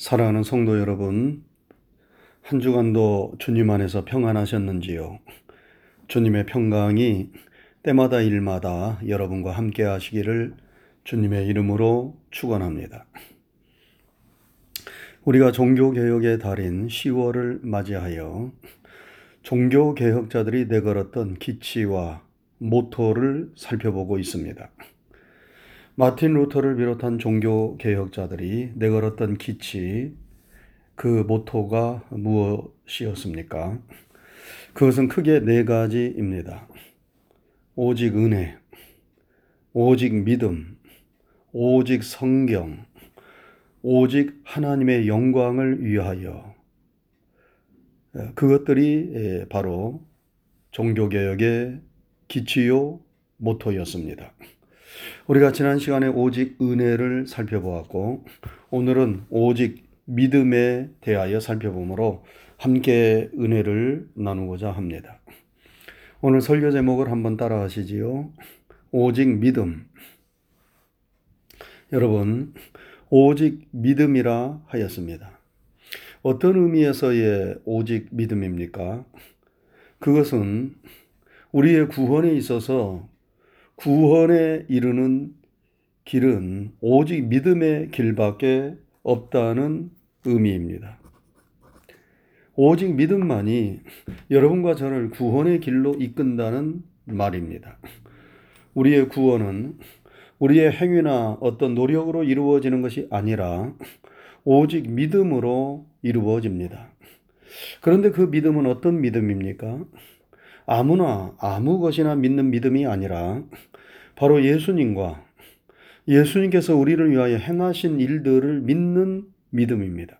사랑하는 성도 여러분, 한 주간도 주님 안에서 평안하셨는지요? 주님의 평강이 때마다 일마다 여러분과 함께 하시기를 주님의 이름으로 축원합니다. 우리가 종교 개혁의 달인 10월을 맞이하여 종교 개혁자들이 내걸었던 기치와 모토를 살펴보고 있습니다. 마틴 루터를 비롯한 종교 개혁자들이 내걸었던 기치, 그 모토가 무엇이었습니까? 그것은 크게 네 가지입니다. 오직 은혜, 오직 믿음, 오직 성경, 오직 하나님의 영광을 위하여. 그것들이 바로 종교개혁의 기치요 모토였습니다. 우리가 지난 시간에 오직 은혜를 살펴보았고 오늘은 오직 믿음에 대하여 살펴보므로 함께 은혜를 나누고자 합니다. 오늘 설교 제목을 한번 따라 하시지요. 오직 믿음. 여러분, 오직 믿음이라 하였습니다. 어떤 의미에서의 오직 믿음입니까? 그것은 우리의 구원에 있어서 구원에 이르는 길은 오직 믿음의 길밖에 없다는 의미입니다. 오직 믿음만이 여러분과 저를 구원의 길로 이끈다는 말입니다. 우리의 구원은 우리의 행위나 어떤 노력으로 이루어지는 것이 아니라 오직 믿음으로 이루어집니다. 그런데 그 믿음은 어떤 믿음입니까? 아무나 아무 것이나 믿는 믿음이 아니라 바로 예수님과 예수님께서 우리를 위하여 행하신 일들을 믿는 믿음입니다.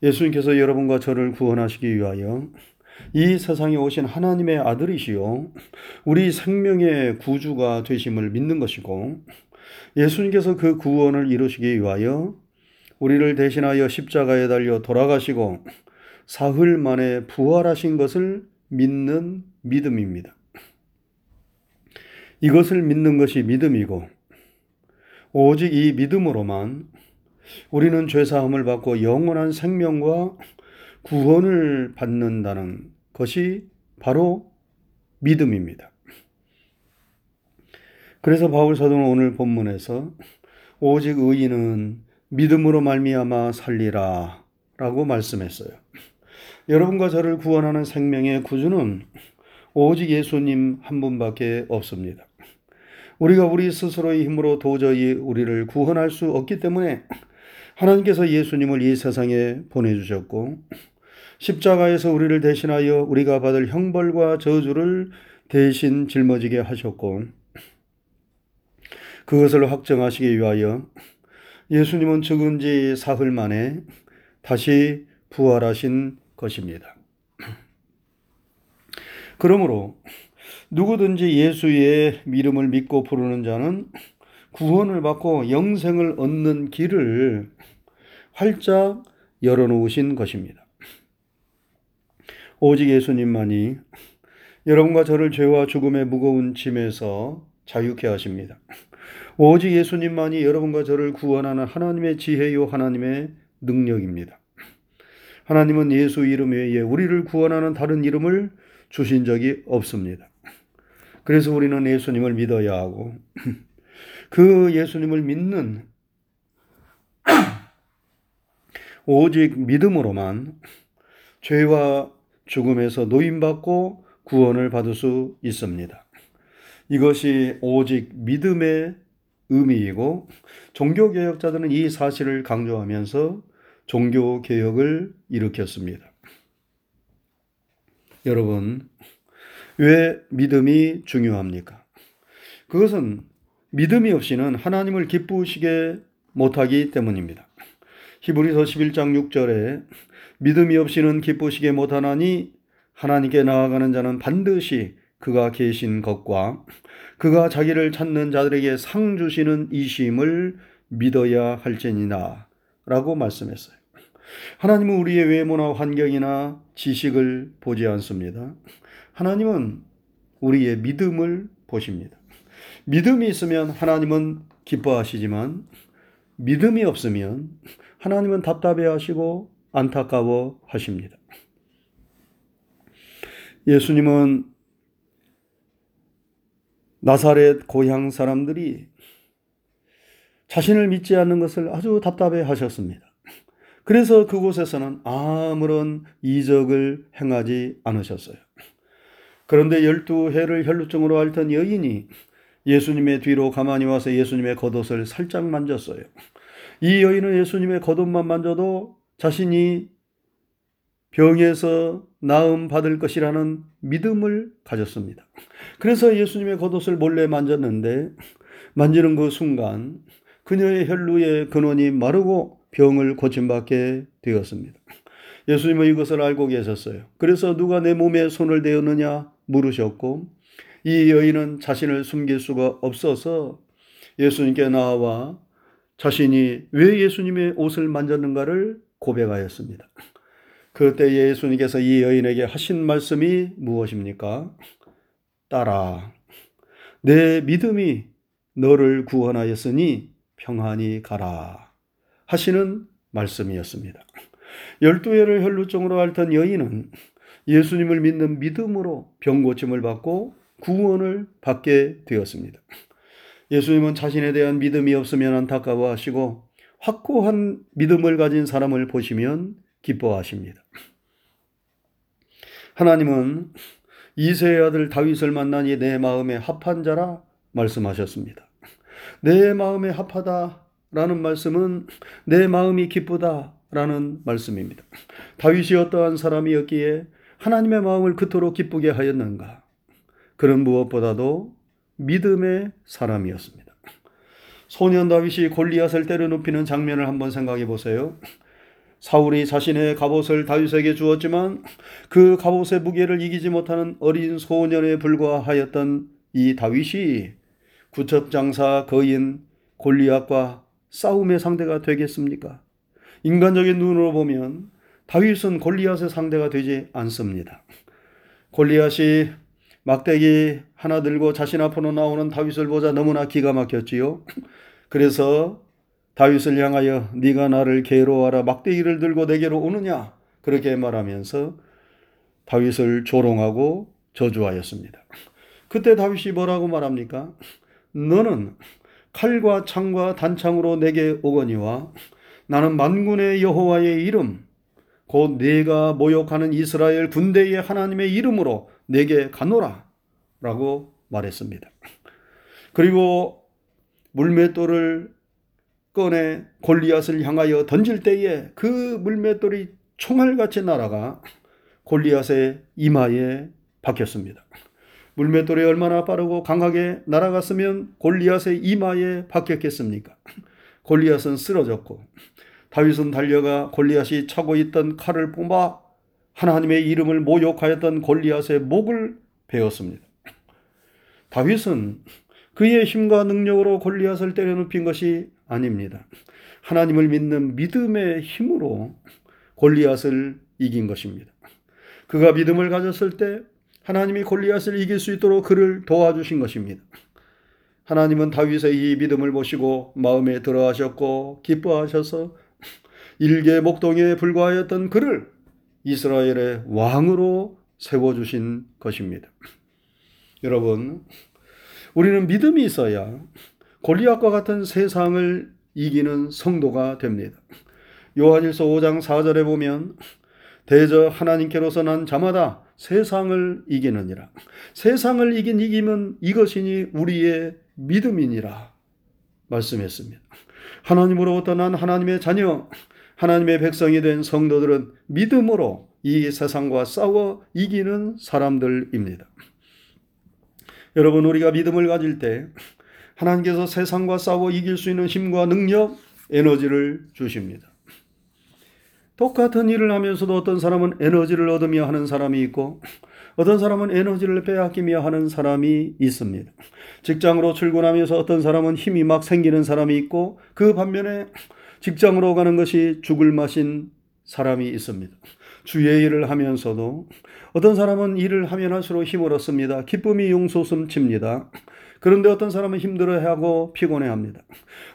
예수님께서 여러분과 저를 구원하시기 위하여 이 세상에 오신 하나님의 아들이시요 우리 생명의 구주가 되심을 믿는 것이고 예수님께서 그 구원을 이루시기 위하여 우리를 대신하여 십자가에 달려 돌아가시고 사흘 만에 부활하신 것을 믿는 믿음입니다. 이것을 믿는 것이 믿음이고 오직 이 믿음으로만 우리는 죄사함을 받고 영원한 생명과 구원을 받는다는 것이 바로 믿음입니다. 그래서 바울 사도는 오늘 본문에서 오직 의인은 믿음으로 말미암아 살리라라고 말씀했어요. 여러분과 저를 구원하는 생명의 구주는 오직 예수님 한 분밖에 없습니다. 우리가 우리 스스로의 힘으로 도저히 우리를 구원할 수 없기 때문에 하나님께서 예수님을 이 세상에 보내주셨고 십자가에서 우리를 대신하여 우리가 받을 형벌과 저주를 대신 짊어지게 하셨고 그것을 확정하시기 위하여 예수님은 죽은 지 사흘 만에 다시 부활하신 것입니다. 그러므로 누구든지 예수의 이름을 믿고 부르는 자는 구원을 받고 영생을 얻는 길을 활짝 열어놓으신 것입니다. 오직 예수님만이 여러분과 저를 죄와 죽음의 무거운 짐에서 자유케 하십니다. 오직 예수님만이 여러분과 저를 구원하는 하나님의 지혜요 하나님의 능력입니다. 하나님은 예수 이름 외에 우리를 구원하는 다른 이름을 주신 적이 없습니다. 그래서 우리는 예수님을 믿어야 하고 그 예수님을 믿는 오직 믿음으로만 죄와 죽음에서 노임받고 구원을 받을 수 있습니다. 이것이 오직 믿음의 의미이고 종교개혁자들은 이 사실을 강조하면서 종교 개혁을 일으켰습니다. 여러분, 왜 믿음이 중요합니까? 그것은 믿음이 없이는 하나님을 기쁘시게 못하기 때문입니다. 히브리서 11장 6절에 믿음이 없이는 기쁘시게 못하나니 하나님께 나아가는 자는 반드시 그가 계신 것과 그가 자기를 찾는 자들에게 상 주시는 이심을 믿어야 할지니라 라고 말씀했어요. 하나님은 우리의 외모나 환경이나 지식을 보지 않습니다. 하나님은 우리의 믿음을 보십니다. 믿음이 있으면 하나님은 기뻐하시지만 믿음이 없으면 하나님은 답답해 하시고 안타까워 하십니다. 예수님은 나사렛 고향 사람들이 자신을 믿지 않는 것을 아주 답답해 하셨습니다. 그래서 그곳에서는 아무런 이적을 행하지 않으셨어요. 그런데 열두 해를 혈루증으로 앓던 여인이 예수님의 뒤로 가만히 와서 예수님의 겉옷을 살짝 만졌어요. 이 여인은 예수님의 겉옷만 만져도 자신이 병에서 나음 받을 것이라는 믿음을 가졌습니다. 그래서 예수님의 겉옷을 몰래 만졌는데 만지는 그 순간 그녀의 혈루의 근원이 마르고 병을 고침받게 되었습니다. 예수님은 이것을 알고 계셨어요. 그래서 누가 내 몸에 손을 대었느냐 물으셨고 이 여인은 자신을 숨길 수가 없어서 예수님께 나와 자신이 왜 예수님의 옷을 만졌는가를 고백하였습니다. 그때 예수님께서 이 여인에게 하신 말씀이 무엇입니까? 따라, 내 믿음이 너를 구원하였으니 평안히 가라. 하시는 말씀이었습니다. 열두 해를 혈루증으로 앓던 여인은 예수님을 믿는 믿음으로 병고침을 받고 구원을 받게 되었습니다. 예수님은 자신에 대한 믿음이 없으면 안타까워하시고 확고한 믿음을 가진 사람을 보시면 기뻐하십니다. 하나님은 이세의 아들 다윗을 만나니 내 마음에 합한 자라 말씀하셨습니다. 내 마음에 합하다 라는 말씀은 내 마음이 기쁘다 라는 말씀입니다. 다윗이 어떠한 사람이었기에 하나님의 마음을 그토록 기쁘게 하였는가? 그런 무엇보다도 믿음의 사람이었습니다. 소년 다윗이 골리앗을 때려눕히는 장면을 한번 생각해 보세요. 사울이 자신의 갑옷을 다윗에게 주었지만 그 갑옷의 무게를 이기지 못하는 어린 소년에 불과하였던 이 다윗이 구첩장사 거인 골리앗과 싸움의 상대가 되겠습니까? 인간적인 눈으로 보면 다윗은 골리앗의 상대가 되지 않습니다. 골리앗이 막대기 하나 들고 자신 앞으로 나오는 다윗을 보자 너무나 기가 막혔지요. 그래서 다윗을 향하여 네가 나를 괴로워하라 막대기를 들고 내게로 오느냐 그렇게 말하면서 다윗을 조롱하고 저주하였습니다. 그때 다윗이 뭐라고 말합니까? 너는 칼과 창과 단창으로 내게 오거니와 나는 만군의 여호와의 이름 곧 네가 모욕하는 이스라엘 군대의 하나님의 이름으로 내게 가노라 라고 말했습니다. 그리고 물맷돌을 꺼내 골리앗을 향하여 던질 때에 그 물맷돌이 총알같이 날아가 골리앗의 이마에 박혔습니다. 물맷돌이 얼마나 빠르고 강하게 날아갔으면 골리앗의 이마에 박혔겠습니까? 골리앗은 쓰러졌고 다윗은 달려가 골리앗이 차고 있던 칼을 뽑아 하나님의 이름을 모욕하였던 골리앗의 목을 베었습니다. 다윗은 그의 힘과 능력으로 골리앗을 때려눕힌 것이 아닙니다. 하나님을 믿는 믿음의 힘으로 골리앗을 이긴 것입니다. 그가 믿음을 가졌을 때 하나님이 골리앗을 이길 수 있도록 그를 도와주신 것입니다. 하나님은 다윗의 이 믿음을 보시고 마음에 들어하셨고 기뻐하셔서 일개 목동에 불과하였던 그를 이스라엘의 왕으로 세워주신 것입니다. 여러분, 우리는 믿음이 있어야 골리앗과 같은 세상을 이기는 성도가 됩니다. 요한일서 5장 4절에 보면 대저 하나님께로서 난 자마다 세상을 이기느니라. 세상을 이긴 이김은 이것이니 우리의 믿음이니라 말씀했습니다. 하나님으로부터 난 하나님의 자녀, 하나님의 백성이 된 성도들은 믿음으로 이 세상과 싸워 이기는 사람들입니다. 여러분, 우리가 믿음을 가질 때 하나님께서 세상과 싸워 이길 수 있는 힘과 능력, 에너지를 주십니다. 똑같은 일을 하면서도 어떤 사람은 에너지를 얻으며 하는 사람이 있고 어떤 사람은 에너지를 빼앗기며 하는 사람이 있습니다. 직장으로 출근하면서 어떤 사람은 힘이 막 생기는 사람이 있고 그 반면에 직장으로 가는 것이 죽을 맛인 사람이 있습니다. 주의 일을 하면서도 어떤 사람은 일을 하면 할수록 힘을 얻습니다. 기쁨이 용솟음 칩니다. 그런데 어떤 사람은 힘들어하고 피곤해합니다.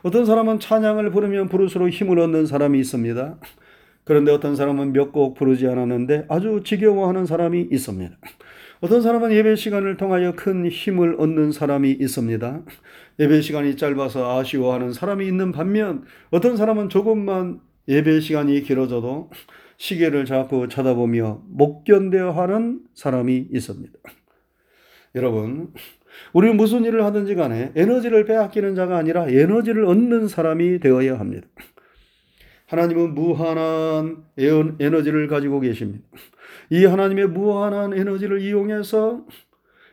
어떤 사람은 찬양을 부르면 부를수록 힘을 얻는 사람이 있습니다. 그런데 어떤 사람은 몇 곡 부르지 않았는데 아주 지겨워하는 사람이 있습니다. 어떤 사람은 예배 시간을 통하여 큰 힘을 얻는 사람이 있습니다. 예배 시간이 짧아서 아쉬워하는 사람이 있는 반면 어떤 사람은 조금만 예배 시간이 길어져도 시계를 자꾸 쳐다보며 못 견뎌 하는 사람이 있습니다. 여러분, 우리는 무슨 일을 하든지 간에 에너지를 빼앗기는 자가 아니라 에너지를 얻는 사람이 되어야 합니다. 하나님은 무한한 에너지를 가지고 계십니다. 이 하나님의 무한한 에너지를 이용해서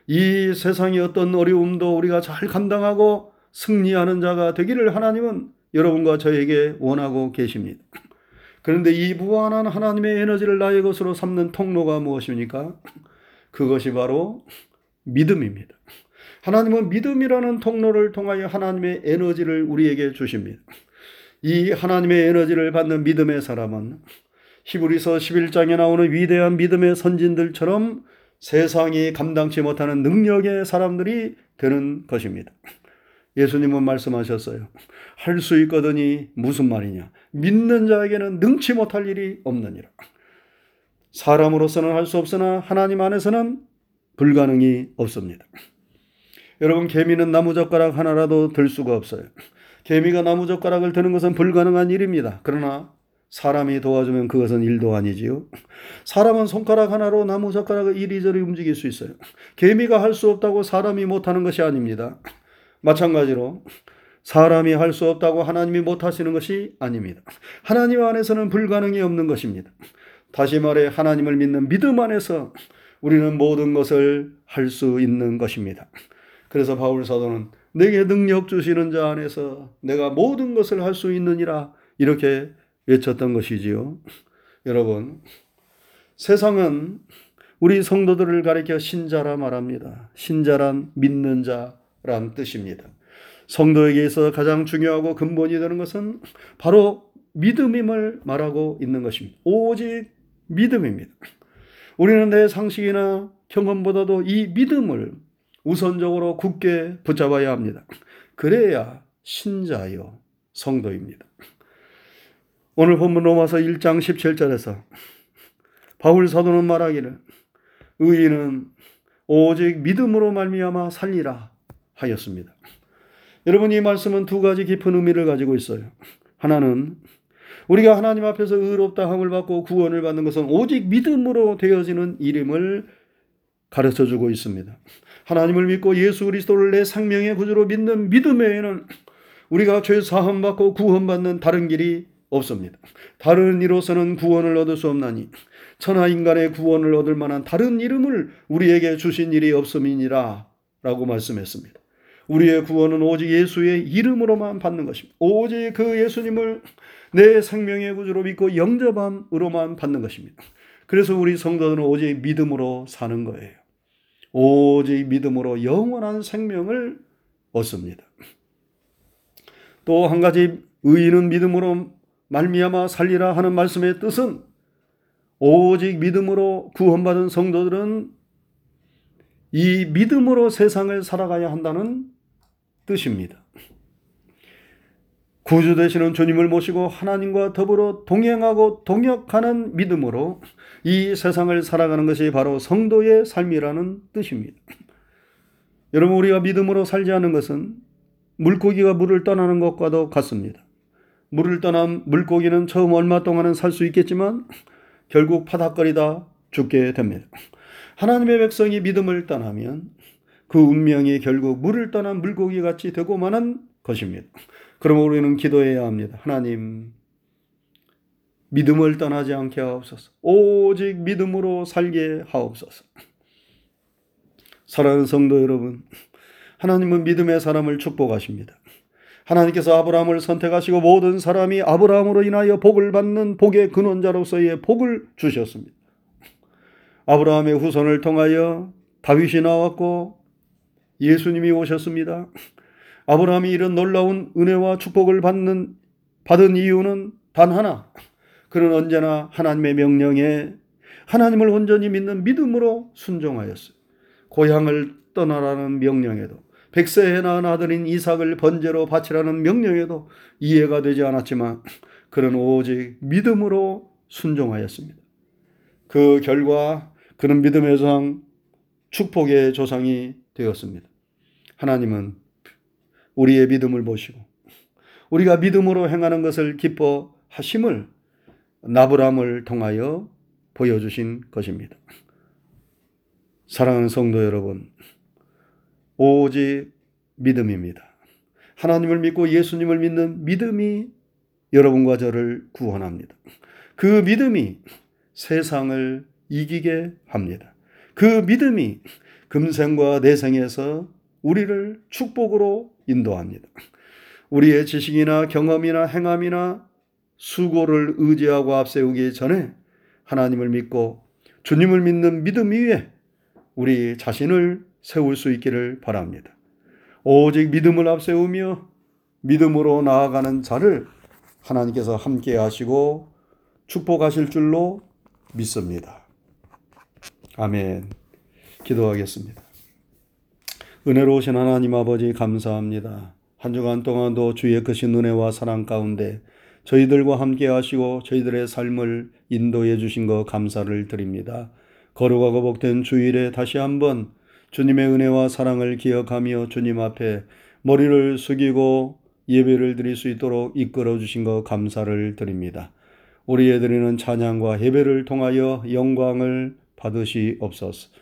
이 세상의 어떤 어려움도 우리가 잘 감당하고 승리하는 자가 되기를 하나님은 여러분과 저에게 원하고 계십니다. 그런데 이 무한한 하나님의 에너지를 나의 것으로 삼는 통로가 무엇입니까? 그것이 바로 믿음입니다. 하나님은 믿음이라는 통로를 통하여 하나님의 에너지를 우리에게 주십니다. 이 하나님의 에너지를 받는 믿음의 사람은 히브리서 11장에 나오는 위대한 믿음의 선진들처럼 세상이 감당치 못하는 능력의 사람들이 되는 것입니다. 예수님은 말씀하셨어요. 할 수 있거든이 무슨 말이냐. 믿는 자에게는 능치 못할 일이 없느니라. 사람으로서는 할 수 없으나 하나님 안에서는 불가능이 없습니다. 여러분, 개미는 나무젓가락 하나라도 들 수가 없어요. 개미가 나무젓가락을 드는 것은 불가능한 일입니다. 그러나 사람이 도와주면 그것은 일도 아니지요. 사람은 손가락 하나로 나무젓가락을 이리저리 움직일 수 있어요. 개미가 할 수 없다고 사람이 못하는 것이 아닙니다. 마찬가지로 사람이 할 수 없다고 하나님이 못하시는 것이 아닙니다. 하나님 안에서는 불가능이 없는 것입니다. 다시 말해 하나님을 믿는 믿음 안에서 우리는 모든 것을 할 수 있는 것입니다. 그래서 바울 사도는 내게 능력 주시는 자 안에서 내가 모든 것을 할 수 있느니라 이렇게 외쳤던 것이지요. 여러분, 세상은 우리 성도들을 가리켜 신자라 말합니다. 신자란 믿는 자란 뜻입니다. 성도에게 있어 가장 중요하고 근본이 되는 것은 바로 믿음임을 말하고 있는 것입니다. 오직 믿음입니다. 우리는 내 상식이나 경험보다도 이 믿음을 우선적으로 굳게 붙잡아야 합니다. 그래야 신자요 성도입니다. 오늘 본문 로마서 1장 17절에서 바울 사도는 말하기를 의인은 오직 믿음으로 말미암아 살리라 하였습니다. 여러분 이 말씀은 두 가지 깊은 의미를 가지고 있어요. 하나는 우리가 하나님 앞에서 의롭다 함을 받고 구원을 받는 것은 오직 믿음으로 되어지는 일임을 가르쳐 주고 있습니다. 하나님을 믿고 예수 그리스도를 내 생명의 구주로 믿는 믿음 외에는 우리가 죄 사함 받고 구원받는 다른 길이 없습니다. 다른 이로서는 구원을 얻을 수 없나니 천하 인간의 구원을 얻을 만한 다른 이름을 우리에게 주신 일이 없음이니라 라고 말씀했습니다. 우리의 구원은 오직 예수의 이름으로만 받는 것입니다. 오직 그 예수님을 내 생명의 구주로 믿고 영접함으로만 받는 것입니다. 그래서 우리 성도들은 오직 믿음으로 사는 거예요. 오직 믿음으로 영원한 생명을 얻습니다. 또 한 가지 의인은 믿음으로 말미암아 살리라 하는 말씀의 뜻은 오직 믿음으로 구원받은 성도들은 이 믿음으로 세상을 살아가야 한다는 뜻입니다. 구주 되시는 주님을 모시고 하나님과 더불어 동행하고 동역하는 믿음으로 이 세상을 살아가는 것이 바로 성도의 삶이라는 뜻입니다. 여러분, 우리가 믿음으로 살지 않는 것은 물고기가 물을 떠나는 것과도 같습니다. 물을 떠난 물고기는 처음 얼마 동안은 살 수 있겠지만 결국 파닥거리다 죽게 됩니다. 하나님의 백성이 믿음을 떠나면 그 운명이 결국 물을 떠난 물고기 같이 되고 마는 것입니다. 그러면 우리는 기도해야 합니다. 하나님, 믿음을 떠나지 않게 하옵소서. 오직 믿음으로 살게 하옵소서. 사랑하는 성도 여러분, 하나님은 믿음의 사람을 축복하십니다. 하나님께서 아브라함을 선택하시고 모든 사람이 아브라함으로 인하여 복을 받는 복의 근원자로서의 복을 주셨습니다. 아브라함의 후손을 통하여 다윗이 나왔고 예수님이 오셨습니다. 아브라함이 이런 놀라운 은혜와 축복을 받는 받은 이유는 단 하나. 그는 언제나 하나님의 명령에 하나님을 온전히 믿는 믿음으로 순종하였어요. 고향을 떠나라는 명령에도 백세에 낳은 아들인 이삭을 번제로 바치라는 명령에도 이해가 되지 않았지만 그는 오직 믿음으로 순종하였습니다. 그 결과 그는 믿음의 조상, 축복의 조상이 되었습니다. 하나님은 우리의 믿음을 보시고 우리가 믿음으로 행하는 것을 기뻐하심을 나브람을 통하여 보여주신 것입니다. 사랑하는 성도 여러분, 오직 믿음입니다. 하나님을 믿고 예수님을 믿는 믿음이 여러분과 저를 구원합니다. 그 믿음이 세상을 이기게 합니다. 그 믿음이 금생과 내생에서 우리를 축복으로 인도합니다. 우리의 지식이나 경험이나 행함이나 수고를 의지하고 앞세우기 전에 하나님을 믿고 주님을 믿는 믿음 위에 우리 자신을 세울 수 있기를 바랍니다. 오직 믿음을 앞세우며 믿음으로 나아가는 자를 하나님께서 함께 하시고 축복하실 줄로 믿습니다. 아멘. 기도하겠습니다. 은혜로우신 하나님 아버지 감사합니다. 한 주간 동안도 주의 크신 은혜와 사랑 가운데 저희들과 함께 하시고 저희들의 삶을 인도해 주신 것 감사를 드립니다. 거룩하고 복된 주일에 다시 한번 주님의 은혜와 사랑을 기억하며 주님 앞에 머리를 숙이고 예배를 드릴 수 있도록 이끌어 주신 것 감사를 드립니다. 우리의 드리는 찬양과 예배를 통하여 영광을 받으시옵소서.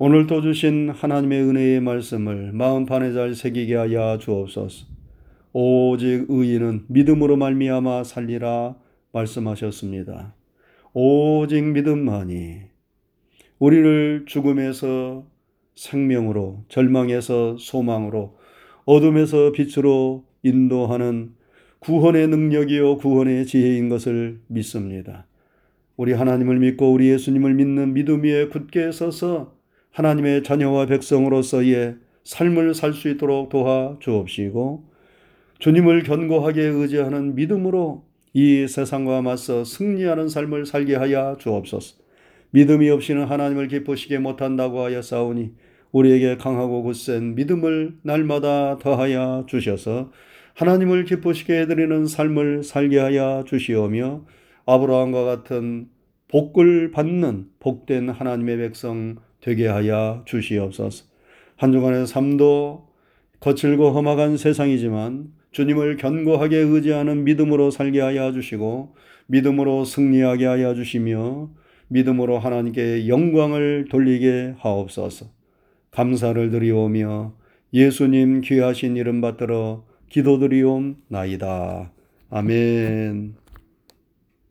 오늘도 주신 하나님의 은혜의 말씀을 마음판에 잘 새기게 하여 주옵소서. 오직 의인은 믿음으로 말미암아 살리라 말씀하셨습니다. 오직 믿음만이 우리를 죽음에서 생명으로 절망에서 소망으로 어둠에서 빛으로 인도하는 구원의 능력이요 구원의 지혜인 것을 믿습니다. 우리 하나님을 믿고 우리 예수님을 믿는 믿음 위에 굳게 서서 하나님의 자녀와 백성으로서의 삶을 살 수 있도록 도와 주옵시고 주님을 견고하게 의지하는 믿음으로 이 세상과 맞서 승리하는 삶을 살게 하여 주옵소서. 믿음이 없이는 하나님을 기쁘시게 못한다고 하여 싸우니 우리에게 강하고 굳센 믿음을 날마다 더하여 주셔서 하나님을 기쁘시게 해드리는 삶을 살게 하여 주시오며 아브라함과 같은 복을 받는 복된 하나님의 백성 되게 하여 주시옵소서. 한 주간의 삶도 거칠고 험악한 세상이지만 주님을 견고하게 의지하는 믿음으로 살게 하여 주시고 믿음으로 승리하게 하여 주시며 믿음으로 하나님께 영광을 돌리게 하옵소서. 감사를 드리오며 예수님 귀하신 이름 받들어 기도드리옵나이다. 아멘.